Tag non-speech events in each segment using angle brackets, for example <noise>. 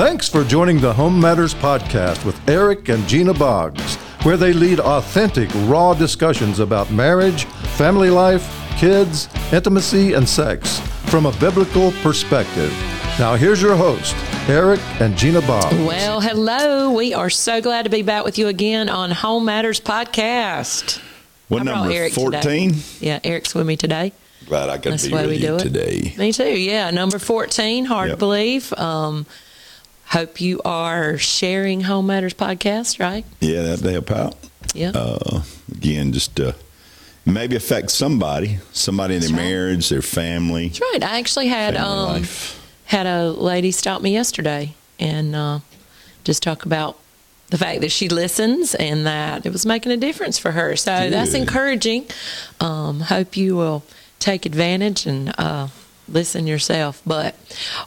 Thanks for joining the Home Matters Podcast with Eric and Gena Boggs, where they lead authentic, raw discussions about marriage, family life, kids, intimacy, and sex from a biblical perspective. Now, here's your host, Eric and Gena Boggs. Well, hello. We are so glad to be back with you again on Home Matters Podcast. What I brought number? Eric Fourteen. Yeah, Eric's with me today. Glad I could That's be with we do you it. today. Me too. Yeah, number 14. Hard to believe. Um, hope you are sharing Home Matters Podcast, right? Yeah, that they help out. Yeah. Uh, again, just uh, maybe affect somebody, somebody in their right. marriage, their family, That's right. I actually had um, life. had a lady stop me yesterday and uh, just talk about the fact that she listens and that it was making a difference for her. So that's encouraging. Um, hope you will take advantage and uh, listen yourself. But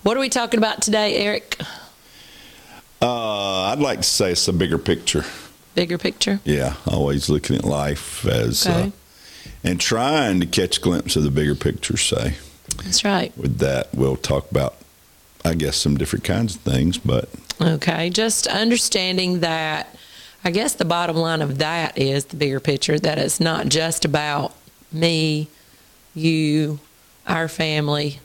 what are we talking about today, Eric? Uh, I'd like to say it's a bigger picture. Bigger picture. Yeah, always looking at life as Okay. uh, and trying to catch a glimpse of the bigger picture. Say That's right. with that, we'll talk about, I guess, some different kinds of things. But Okay, just understanding that. I guess the bottom line of that is the bigger picture that it's not just about me, you, our family,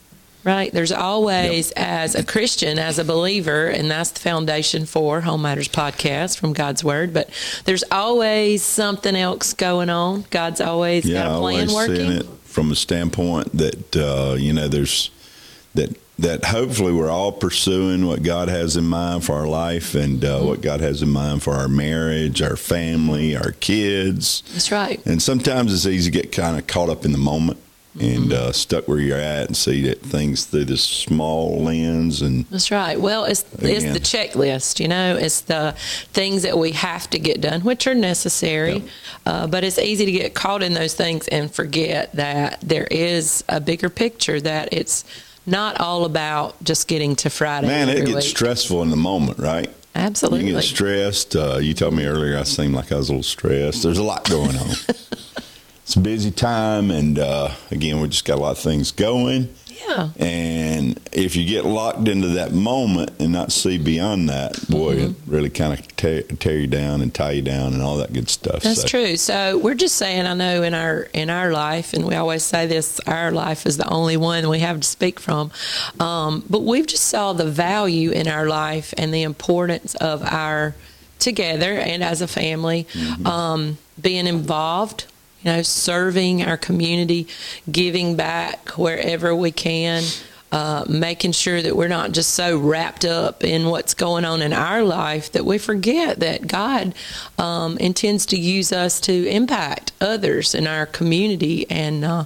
right? There's always, as a Christian, as a believer, and that's the foundation for Home Matters Podcast from God's Word, but there's always something else going on. God's always yeah, got a plan always working. seeing it from a standpoint that uh, you know there's that that hopefully we're all pursuing what God has in mind for our life and uh, what God has in mind for our marriage, our family, our kids. That's right. And sometimes it's easy to get kind of caught up in the moment and uh, stuck where you're at and see that things through this small lens and That's right. Well, it's it's the checklist, you know. It's the things that we have to get done, which are necessary. Yep. Uh, but it's easy to get caught in those things and forget that there is a bigger picture. That it's not all about just getting to Friday. man, it gets week. stressful in the moment, right? Absolutely. You get stressed. Uh, you told me earlier I seemed like I was a little stressed. There's a lot going on. <laughs> it's a busy time, and uh, again, we just got a lot of things going. Yeah. And if you get locked into that moment and not see beyond that, boy, it Mm-hmm. really kind of tear, tear you down and tie you down and all that good stuff. That's So, true. So we're just saying, I know in our in our life, and we always say this: our life is the only one we have to speak from. Um, but we've just saw the value in our life and the importance of our together and as a family um, being involved. You know, serving our community, giving back wherever we can. Uh, making sure that we're not just so wrapped up in what's going on in our life that we forget that God um, intends to use us to impact others in our community. And uh,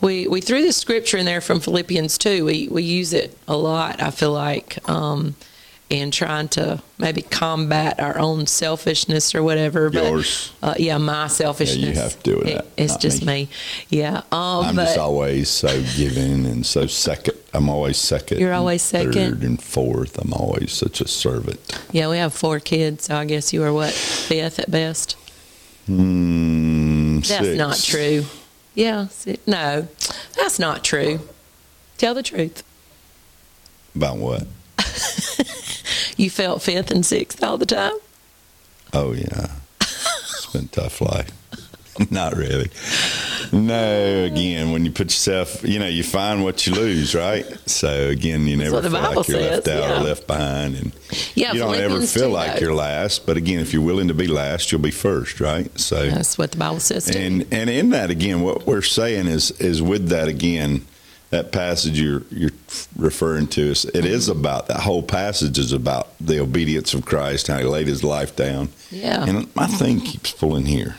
we we threw this scripture in there from Philippians two. We we use it a lot. I feel like. Um, in trying to maybe combat our own selfishness or whatever, but Yours. uh, yeah, my selfishness. Yeah, you have to do It- that, It's just me. me. Yeah, um, I'm but just always so giving and so second. I'm always second. You're always second? Third and fourth. I'm always such a servant. Yeah, we have four kids, so I guess you are what fifth at best. Mm, That's six. not true. Yeah, no, that's not true. Tell the truth. About what? You felt fifth and sixth all the time. Oh yeah, it's been a tough life. <laughs> Not really. No, again, when you put yourself, you know, you find what you lose, right? So again, you never feel Bible like you're left out yeah. or left behind, and Yeah, you don't ever feel 2, like you're last. But again, if you're willing to be last, you'll be first, right? So That's what the Bible says. Too. and and in that again, what we're saying is is with that again, that passage you're you're referring to is it is about that whole passage is about the obedience of Christ, how he laid his life down. yeah, And my thing keeps pulling here.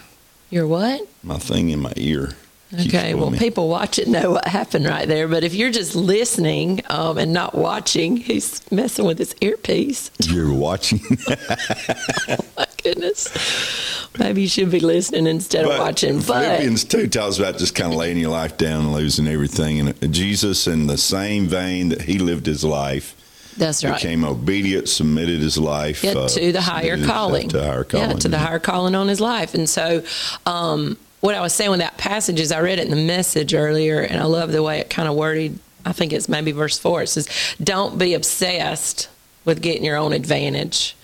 you're what? My thing in my ear. Okay, well, people watch it know what happened right there. But if you're just listening um, and not watching, he's messing with his earpiece. You're watching. <laughs> <laughs> Goodness. Maybe you should be listening instead of watching. But Philippians 2 tells about just kind of laying your life down and losing everything. And Jesus, in the same vein that he lived his life, that's right. became obedient, submitted his life Yeah, uh, to the higher calling. To higher calling. Yeah, to the higher calling on his life. And so, um, what I was saying with that passage is I read it in the message earlier, and I love the way it kind of worded. I think it's maybe verse four. It says, "Don't be obsessed with getting your own advantage.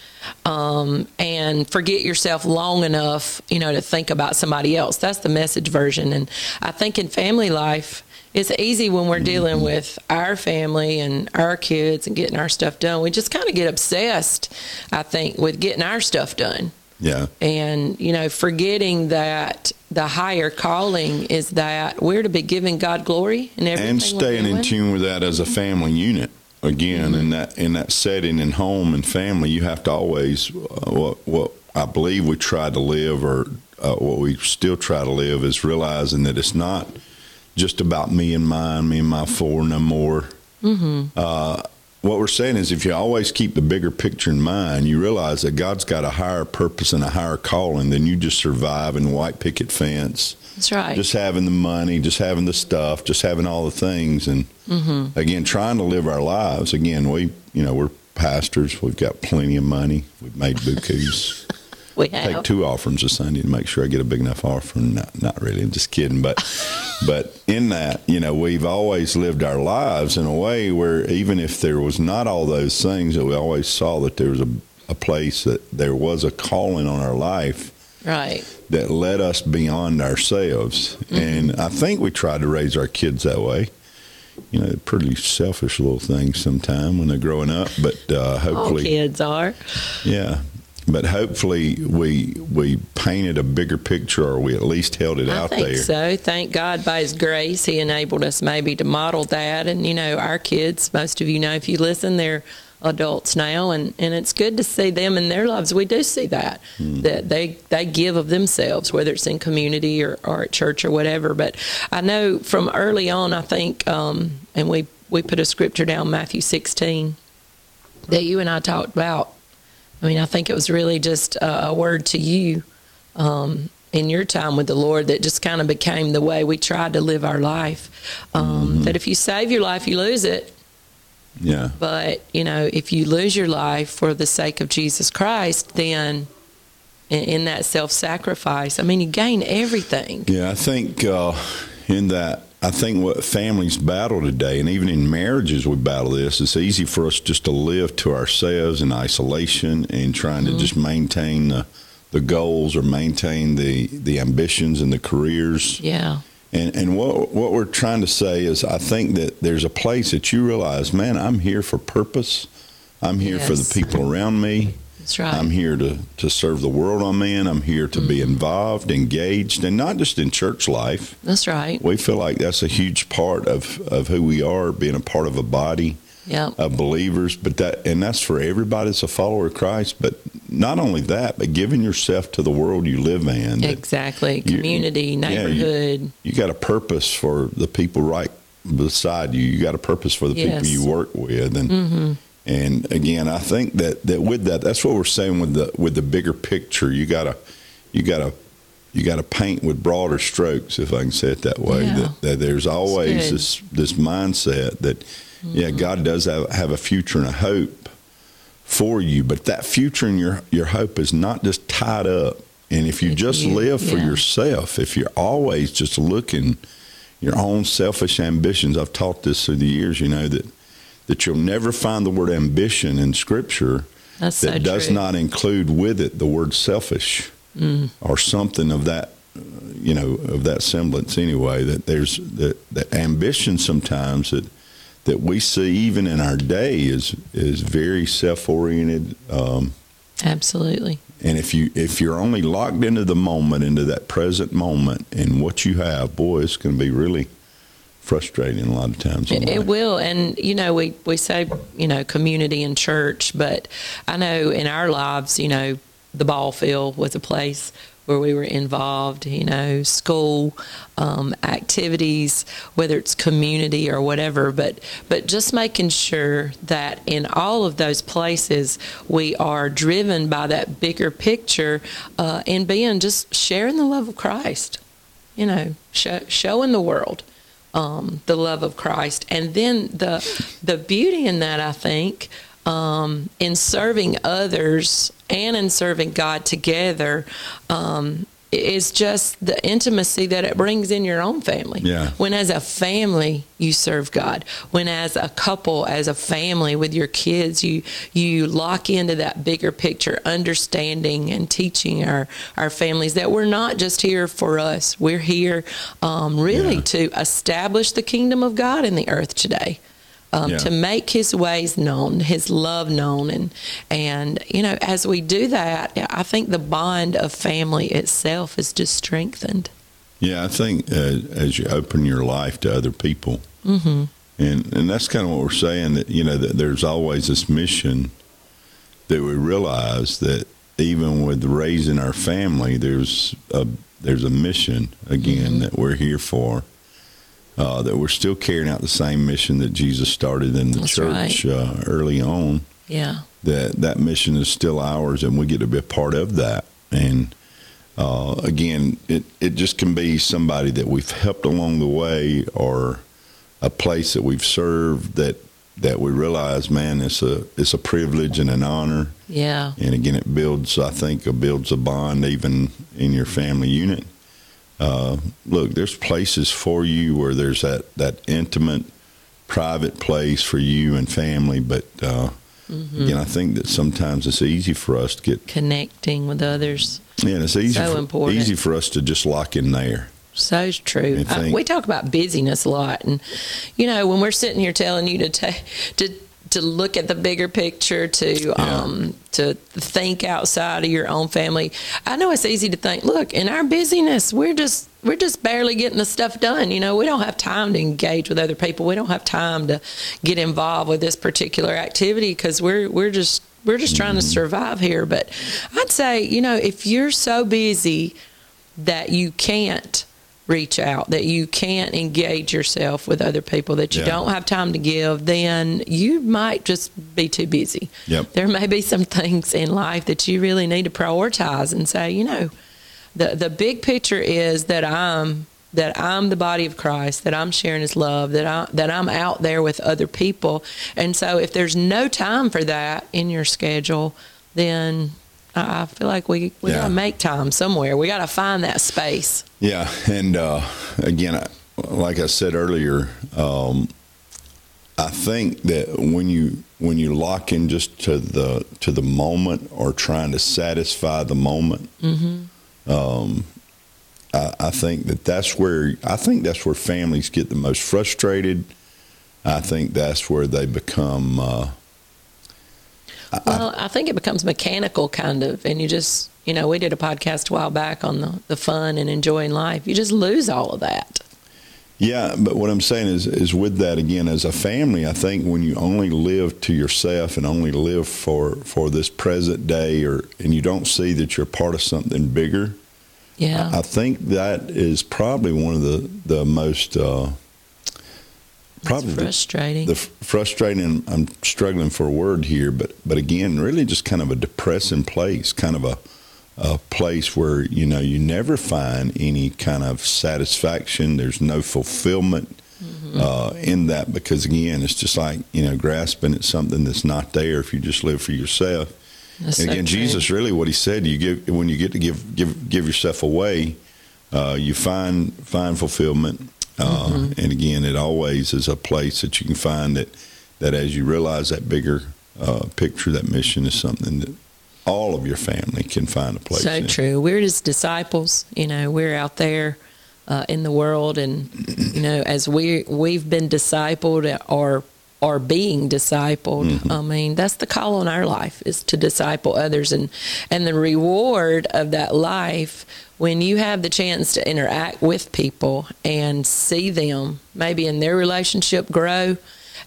Um, and forget yourself long enough, you know, to think about somebody else. That's the message version. And I think in family life, it's easy when we're dealing with our family and our kids and getting our stuff done. We just kind of get obsessed, I think, with getting our stuff done. Yeah. And, you know, forgetting that the higher calling is that we're to be giving God glory in everything. and staying in tune with that as a family unit. Again, in that in that setting in home and family, you have to always uh, what what I believe we try to live, or uh, what we still try to live, is realizing that it's not just about me and mine, me and my four, no more. Uh, what we're saying is, if you always keep the bigger picture in mind, you realize that God's got a higher purpose and a higher calling than you just survive the white picket fence That's right. just having the money, just having the stuff, just having all the things, and mm-hmm. again, trying to live our lives. Again, we, you know, we're pastors. We've got plenty of money. We've made bukus. <laughs> we Take have. two offerings a Sunday to make sure I get a big enough offering. Not, not really. I'm just kidding. But, <laughs> but in that, you know, we've always lived our lives in a way where even if there was not all those things, that we always saw that there was a, a place that there was a calling on our life Right. that led us beyond ourselves. And I think we try to raise our kids that way. You know, pretty selfish little things sometimes when they're growing up, but uh, All hopefully, kids are. yeah. But hopefully, we we painted a bigger picture, or we at least held it I out think there. so. Thank God by His grace, He enabled us maybe to model that. And, you know, our kids, most of you know, if you listen, they're adults now. And, and it's good to see them in their lives. We do see that, Hmm. that they, they give of themselves, whether it's in community or, or at church or whatever. But I know from early on, I think, um, and we, we put a scripture down, Matthew 16, that you and I talked about. I mean, I think it was really just a, a word to you um, in your time with the Lord that just kind of became the way we tried to live our life. Um, That if you save your life, you lose it. Yeah, But, you know, if you lose your life for the sake of Jesus Christ, then in, in that self sacrifice, I mean, you gain everything. yeah. I think uh, in that, I think what families battle today, and even in marriages, we battle this. It's easy for us just to live to ourselves in isolation and trying to mm-hmm. just maintain the, the goals or maintain the, the ambitions and the careers. Yeah. And and what what we're trying to say is, I think that there's a place that you realize, man, I'm here for purpose. I'm here for the people around me. That's right. I'm here to, to serve the world I'm in. I'm here to be mm-hmm. involved, engaged, and not just in church life. That's right. We feel like that's a huge part of, of who we are, being a part of a body Yep. of believers. But that and that's for everybody that's a follower of Christ. But not only that, but giving yourself to the world you live in. Exactly. you- Community, yeah, you- neighborhood. you got a purpose for the people right beside you. You got a purpose for the people you work with, and mm-hmm. And again, I think that that with that, that's what we're saying with the with the bigger picture. You gotta you gotta you got to paint with broader strokes, if I can say it that way. Yeah. That, that there's always this this mindset that yeah, mm-hmm. God does have, have a future and a hope for you, but that future and your your hope is not just tied up. And if you If just you- live for yeah. yourself, if you're always just looking your own selfish ambitions, I've taught this through the years, you know that that you'll never find the word ambition in Scripture That's that so does true. not include with it the word selfish Mm. or something of that you know of that semblance anyway that there's that, that ambition sometimes that that we see even in our day is is very self-oriented um, Absolutely. and if you if you're only locked into the moment into that present moment and what you have boy it's going to be really frustrating a lot of times It, it will, and you know, we we say you know community and church, but I know in our lives, you know, the ball field was a place where we were involved. You know, school um, activities, whether it's community or whatever, but but just making sure that in all of those places we are driven by that bigger picture uh, and being just sharing the love of Christ. You know, show, showing the world um, the love of Christ, and then the the beauty in that I think um, in serving others and in serving God together. Um, is just the intimacy that it brings in your own family. Yeah. When as a family you serve God, when as a couple, as a family with your kids, you you lock into that bigger picture, understanding and teaching our our families that we're not just here for us. We're here um, really Yeah. to establish the kingdom of God in the earth today um, Yeah. to make his ways known, his love known, and and you know as we do that, I think the bond of family itself is just strengthened. Yeah, I think uh, as you open your life to other people, hmm and and that's kind of what we're saying that you know that there's always this mission that we realize that even with raising our family, there's a there's a mission again that we're here for. Uh, that we're still carrying out the same mission that Jesus started in the That's church uh, early on. Yeah, that that mission is still ours and we get to be a part of that. And uh, again it, it just can be somebody that we've helped along the way or a place that we've served that that we realize man it's a it's a privilege and an honor. Yeah, and again it builds i think it builds a bond even in your family unit uh, look there's places for you where there's that that intimate private place for you and family but uh, Mm-hmm. Again, I think that sometimes it's easy for us to get, connecting with others. yeah, and it's easy, So for, important. easy for us to just lock in there. So true. I we talk about busyness a lot, and you know when we're sitting here telling you to ta- to to look at the bigger picture, to um, to think outside of your own family. I know it's easy to think, look, in our busyness, we're just we're just barely getting the stuff done. You know, we don't have time to engage with other people. We don't have time to get involved with this particular activity because we're we're just we're just trying to survive here. But I'd say, you know, if you're so busy that you can't reach out, that you can't engage yourself with other people, that you Yeah. don't have time to give, then you might just be too busy. Yep. There may be some things in life that you really need to prioritize and say, you know, the the big picture is that I'm that I'm the body of Christ, that I'm sharing His love, that I that I'm out there with other people, and so if there's no time for that in your schedule, then I feel like we we Yeah. gotta make time somewhere. We gotta find that space. Yeah, and uh, again, I, like I said earlier, um, I think that when you when you lock in just to the to the moment or trying to satisfy the moment, um, I, I think that that's where I think that's where families get the most frustrated. I think that's where they become. Uh, Well, I think it becomes mechanical, kind of, and you just, you know, we did a podcast a while back on the, the fun and enjoying life. You just lose all of that. Yeah, but what I'm saying is, is with that again, as a family, I think when you only live to yourself and only live for for this present day, or and you don't see that you're part of something bigger, Yeah. I think that is probably one of the the most uh, probably the, frustrating. the f- frustrating. I'm struggling for a word here, but but again, really just kind of a depressing place, kind of a a place where you know you never find any kind of satisfaction. There's no fulfillment uh, in that because again, it's just like you know grasping at something that's not there if you just live for yourself. That's and again, true. Jesus really what he said: you give when you get to give give give yourself away, uh, you find find fulfillment. Uh, Mm-hmm. And again, it always is a place that you can find that that as you realize that bigger uh, picture, that mission is something that all of your family can find a place. So in. true. We're just disciples. You know, we're out there uh, in the world, and you know, as we we've been discipled or are being discipled. Mm-hmm. I mean, that's the call on our life is to disciple others, and and the reward of that life when you have the chance to interact with people and see them maybe in their relationship grow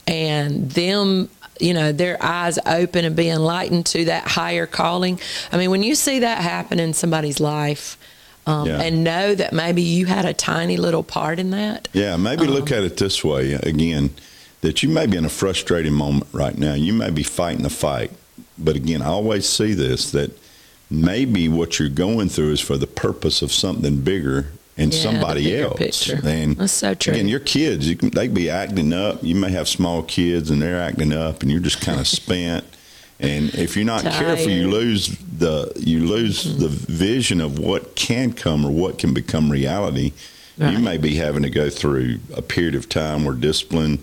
and them you know their eyes open and be enlightened to that higher calling i mean when you see that happen in somebody's life um, Yeah. and know that maybe you had a tiny little part in that Yeah, maybe look Um, at it this way again that you may be in a frustrating moment right now. You may be fighting a fight. But again, I always see this that maybe what you're going through is for the purpose of something bigger and Yeah, somebody else. picture. And That's so true. Again, your kids, you can, they be acting up. You may have small kids and they're acting up and you're just kind of <laughs> spent. And if you're not careful, you lose the you lose Mm-hmm. the vision of what can come or what can become reality. You may be having to go through a period of time where discipline.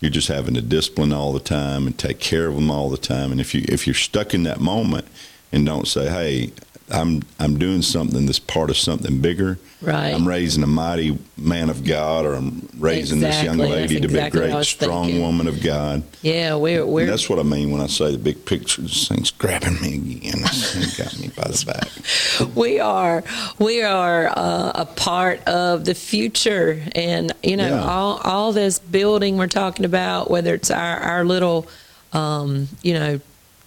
You're just having to discipline all the time and take care of them all the time. And if you if you're stuck in that moment and don't say, "Hey, I'm I'm doing something that's part of something bigger," Right. I'm raising a mighty man of God, or I'm raising this young lady That's to be a exactly what I great, strong thinking. woman of God. Yeah, we're we're that's what I mean when I say the big picture. This thing's grabbing me again. This thing got me by the <laughs> back. we are we are uh, a part of the future and you know Yeah. all all this building we're talking about whether it's our our little um, you know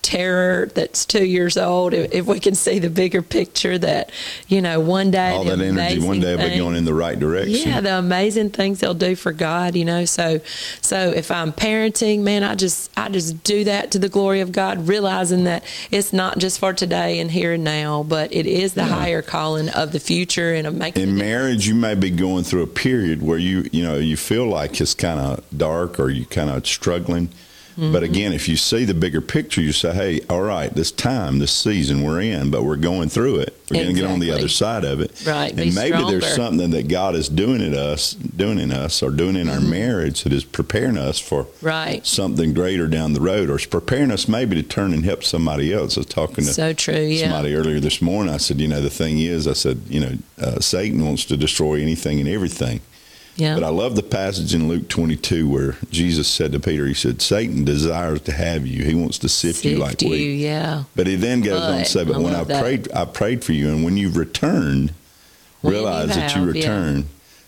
terror that's two years old if, if we can see the bigger picture that you know one day All that energy one day will be going in the right direction. yeah, the amazing things they'll do for God, you know. So, so if I'm parenting, man, I just I just do that to the glory of God, realizing that it's not just for today and here and now, but it is the higher calling of the future and of making. in marriage, you may be going through a period where you you know you feel like it's kind of dark or you kind of struggling. Mm-hmm. But again, if you see the bigger picture, you say, "Hey, all right, this time, this season we're in, but we're going through it. We're going to get on the other side of it, Right, And maybe there's something that God is doing in us, doing in us, or doing in our marriage that is preparing us for Mm-hmm. Right. something greater down the road, or it's preparing us maybe to turn and help somebody else. I was talking to So true, yeah. somebody earlier this morning. I said, you know, the thing is, I said, you know, uh, Satan wants to destroy anything and everything. Yeah. But I love the passage in Luke 22 where Jesus said to Peter, He said, Satan desires to have you. He wants to sift, you like Sift you, wheat. yeah. But he then goes on to But, say, But I when I that. prayed, I prayed for you, and when you've returned, When you realize that you have, yeah.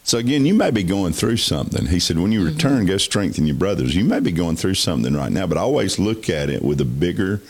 So again, you may be going through something. He said, when you Mm-hmm. return, go strengthen your brothers. You may be going through something right now, but always look at it with a bigger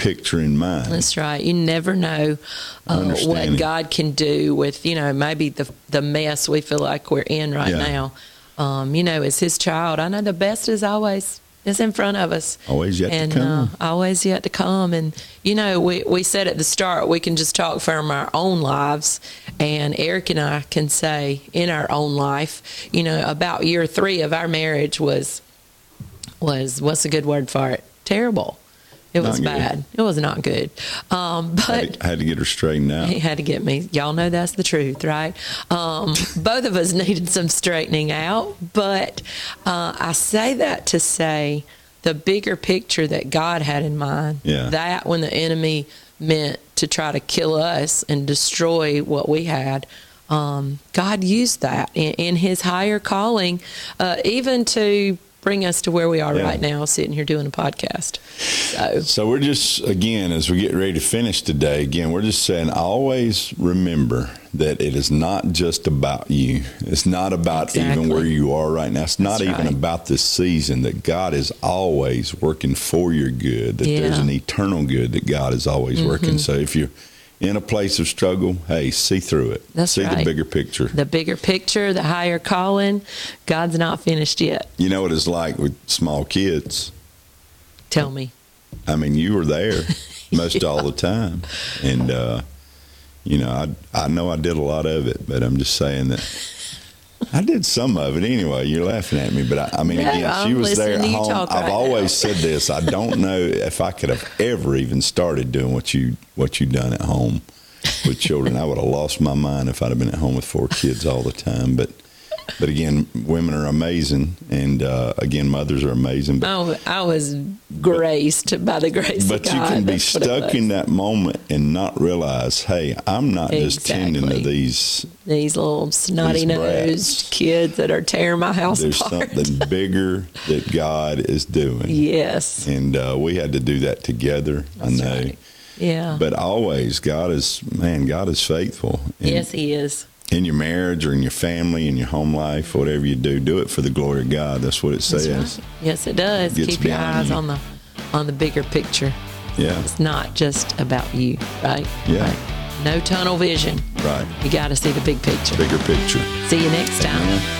picture in mind. That's right. You never know uh, what God can do with you know maybe the the mess we feel like we're in right Yeah. now. Um, you know, as His child, I know the best is always is in front of us. Always yet and to come. Uh, always yet to come. And you know, we we said at the start we can just talk from our own lives, and Eric and I can say in our own life, you know, about year three of our marriage was was what's a good word for it? Terrible. It was Not good. bad. It was not good. Um, I but had, to, I had to get her straightened out. he had to get me. Y'all know that's the truth, right? Um, <laughs> both of us needed some straightening out, but uh, I say that to say the bigger picture that God had in mind. Yeah. That when the enemy meant to try to kill us and destroy what we had. Um, God used that in, in His higher calling, uh, even to bring us to where we are Yeah. right now, sitting here doing a podcast. So, So we're just again as we get ready to finish today. Again, we're just saying always remember that it is not just about you. It's not about even where you are right now. It's not That's even right. about this season. That God is always working for your good. That there's Yeah. Mm-hmm. an eternal good that God is always working. So if you're in a place of struggle, hey, see through it. That's see the bigger picture. the bigger picture, the higher calling, God's not finished yet. You know what it's like with small kids. Tell me. I mean, you were there <laughs> most all the time, and uh, you know, I I know I did a lot of it, but I'm just saying that I did some of it anyway. You're laughing at me, but I, I mean, No, again, she I'm was there at home. I've right always now. said this. I don't know if I could have ever even started doing what you what you done at home with children. I would have lost my mind if I'd have been at home with four kids all the time, but. But again, women are amazing, and uh, again, mothers are amazing. But Oh, I was graced by the grace of God. but you can be That's stuck in that moment and not realize, hey, I'm not just tending to these. These little snotty nosed kids that are tearing my house There's apart. There's something bigger that God is doing. yes. And uh, we had to do that together. That's I know. right. Yeah. But always, God is, man, God is faithful. And yes, He is. In your marriage or in your family, in your home life, whatever you do, do it for the glory of God. That's what it That's says. right. Yes, it does. Gets Keep your eyes you. on the on the bigger picture. Yeah, It's not just about you, right? Yeah. Right. No tunnel vision. right. You got to see the big picture. Bigger picture. See you next time. Amen.